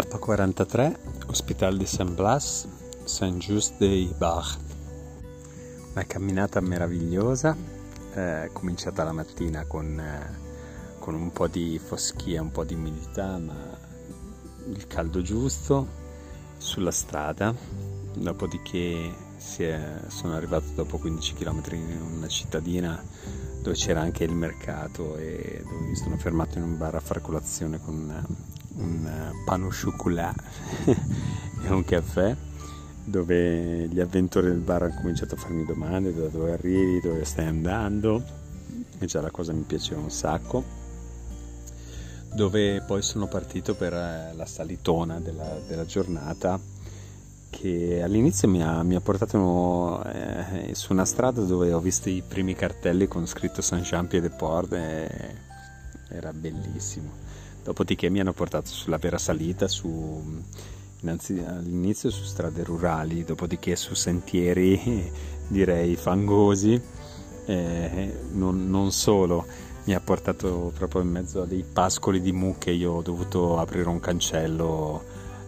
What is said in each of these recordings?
Tappa 43, Hospital di Saint-Blas, Saint-Just des Bar. Una camminata meravigliosa, eh, cominciata la mattina con, eh, con un po' di foschia, un po' di umidità, ma il caldo giusto sulla strada. Dopodiché è, sono arrivato dopo 15 km in una cittadina dove c'era anche il mercato e dove mi sono fermato in un bar a fare colazione con un pan au chocolat e un caffè dove gli avventori del bar hanno cominciato a farmi domande da dove arrivi, dove stai andando e già la cosa mi piaceva un sacco dove poi sono partito per eh, la salitona della, della giornata che all'inizio mi ha, mi ha portato eh, su una strada dove ho visto i primi cartelli con scritto Saint-Jean-Pied-de-Port e era bellissimo. Dopodiché mi hanno portato sulla vera salita, su, innanzi, all'inizio su strade rurali, dopodiché su sentieri direi fangosi, eh, non, non solo mi ha portato proprio in mezzo a dei pascoli di mucche, io ho dovuto aprire un cancello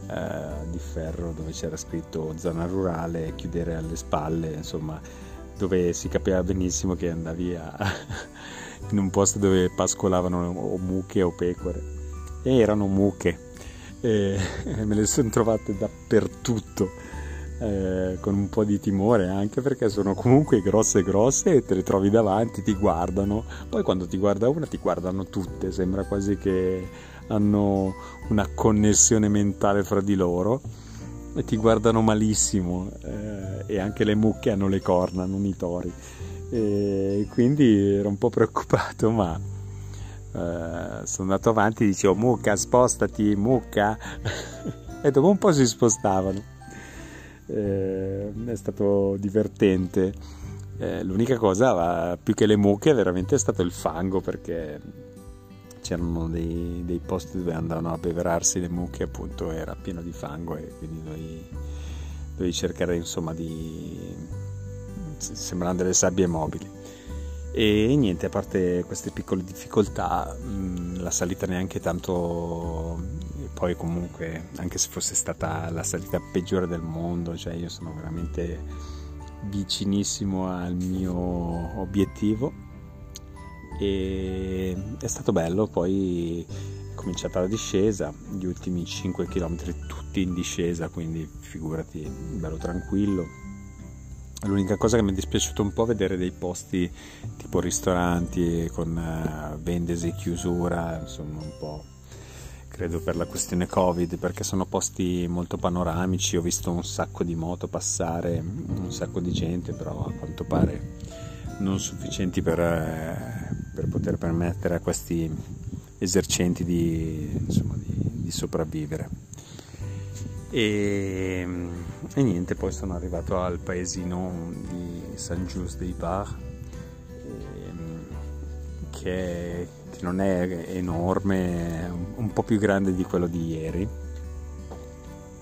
eh, di ferro dove c'era scritto zona rurale, chiudere alle spalle, insomma, dove si capiva benissimo che andavi a, in un posto dove pascolavano o mucche o pecore. E erano mucche, e me le sono trovate dappertutto. Eh, con un po' di timore anche perché sono comunque grosse grosse e te le trovi davanti, ti guardano, poi quando ti guarda una ti guardano tutte, sembra quasi che hanno una connessione mentale fra di loro e ti guardano malissimo eh, e anche le mucche hanno le corna, non i tori. E quindi ero un po' preoccupato, ma eh, sono andato avanti e dicevo mucca spostati, mucca e dopo un po' si spostavano. Eh, è stato divertente. Eh, l'unica cosa, più che le mucche, veramente è stato il fango perché c'erano dei, dei, posti dove andavano a beverarsi le mucche appunto era pieno di fango e quindi dovevi, dovevi cercare insomma di sembrano delle sabbie mobili e niente a parte queste piccole difficoltà la salita neanche tanto poi comunque anche se fosse stata la salita peggiore del mondo cioè io sono veramente vicinissimo al mio obiettivo e è stato bello, poi è cominciata la discesa, gli ultimi 5 km tutti in discesa, quindi figurati, bello tranquillo. L'unica cosa che mi è dispiaciuto un po' è vedere dei posti tipo ristoranti con uh, vendesi, chiusura, insomma un po' credo per la questione Covid, perché sono posti molto panoramici, ho visto un sacco di moto passare, un sacco di gente, però a quanto pare non sufficienti per, eh, per poter permettere a questi esercenti di, insomma, di, di sopravvivere. E, e, niente, poi sono arrivato al paesino di Saint-Just des Bar, ehm, che, che, non è enorme, un po' più grande di quello di ieri.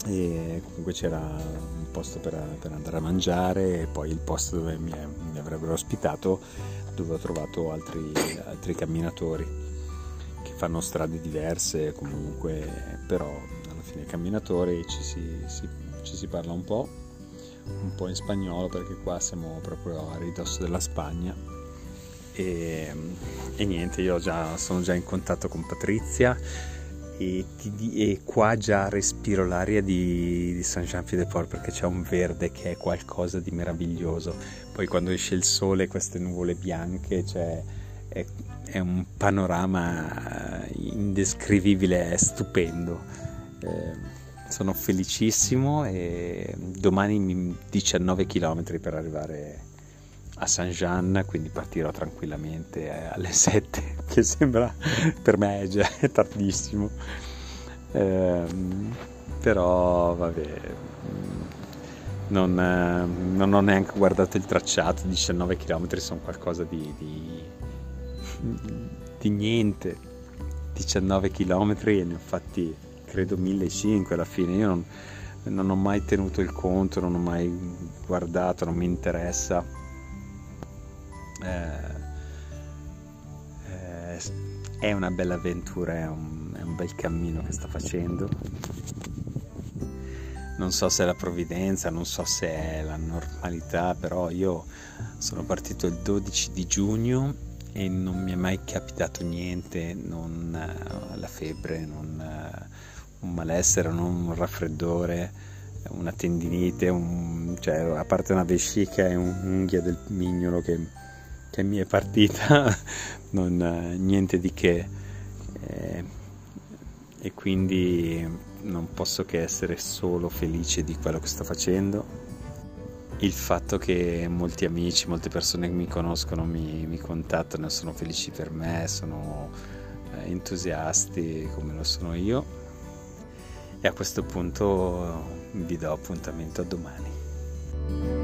E comunque c'era un posto per, per andare a mangiare e poi il posto dove mi, mi avrebbero ospitato dove ho trovato altri, altri camminatori che fanno strade diverse comunque, però alla fine camminatori ci si, si, ci si parla un po', un po' in spagnolo perché qua siamo proprio a ridosso della Spagna e, e niente, io già, sono già in contatto con Patrizia e, e, qua già respiro l'aria di, di Saint-Jean-Pied-de-Port perché c'è un verde che è qualcosa di meraviglioso. Poi quando esce il sole, queste nuvole bianche, cioè, è, è, un panorama indescrivibile, è stupendo. Eh, sono felicissimo e domani 19 km per arrivare a Saint-Jean, quindi partirò tranquillamente eh, alle 7, che sembra per me è già tardissimo. Eh, però vabbè, non, non, ho neanche guardato il tracciato, 19 km sono qualcosa di, di, di niente. 19 km e ne ho fatti credo 1500 alla fine. Io non, non ho mai tenuto il conto, non ho mai guardato, non mi interessa eh, eh, è una bella avventura, è un, è un bel cammino che sta facendo. Non so se è la provvidenza, non so se è la normalità, però io sono partito il 12 di giugno e non mi è mai capitato niente, non uh, la febbre, non uh, un malessere, un raffreddore, una tendinite, un, cioè, a parte una vescica e un'unghia del mignolo che, che mi è partita, non, uh, niente di che. Eh, e quindi non posso che essere solo felice di quello che sto facendo il fatto che molti amici, molte persone che mi conoscono mi, mi contattano e sono felici per me, sono eh, entusiasti come lo sono io. E a questo punto vi do appuntamento a domani.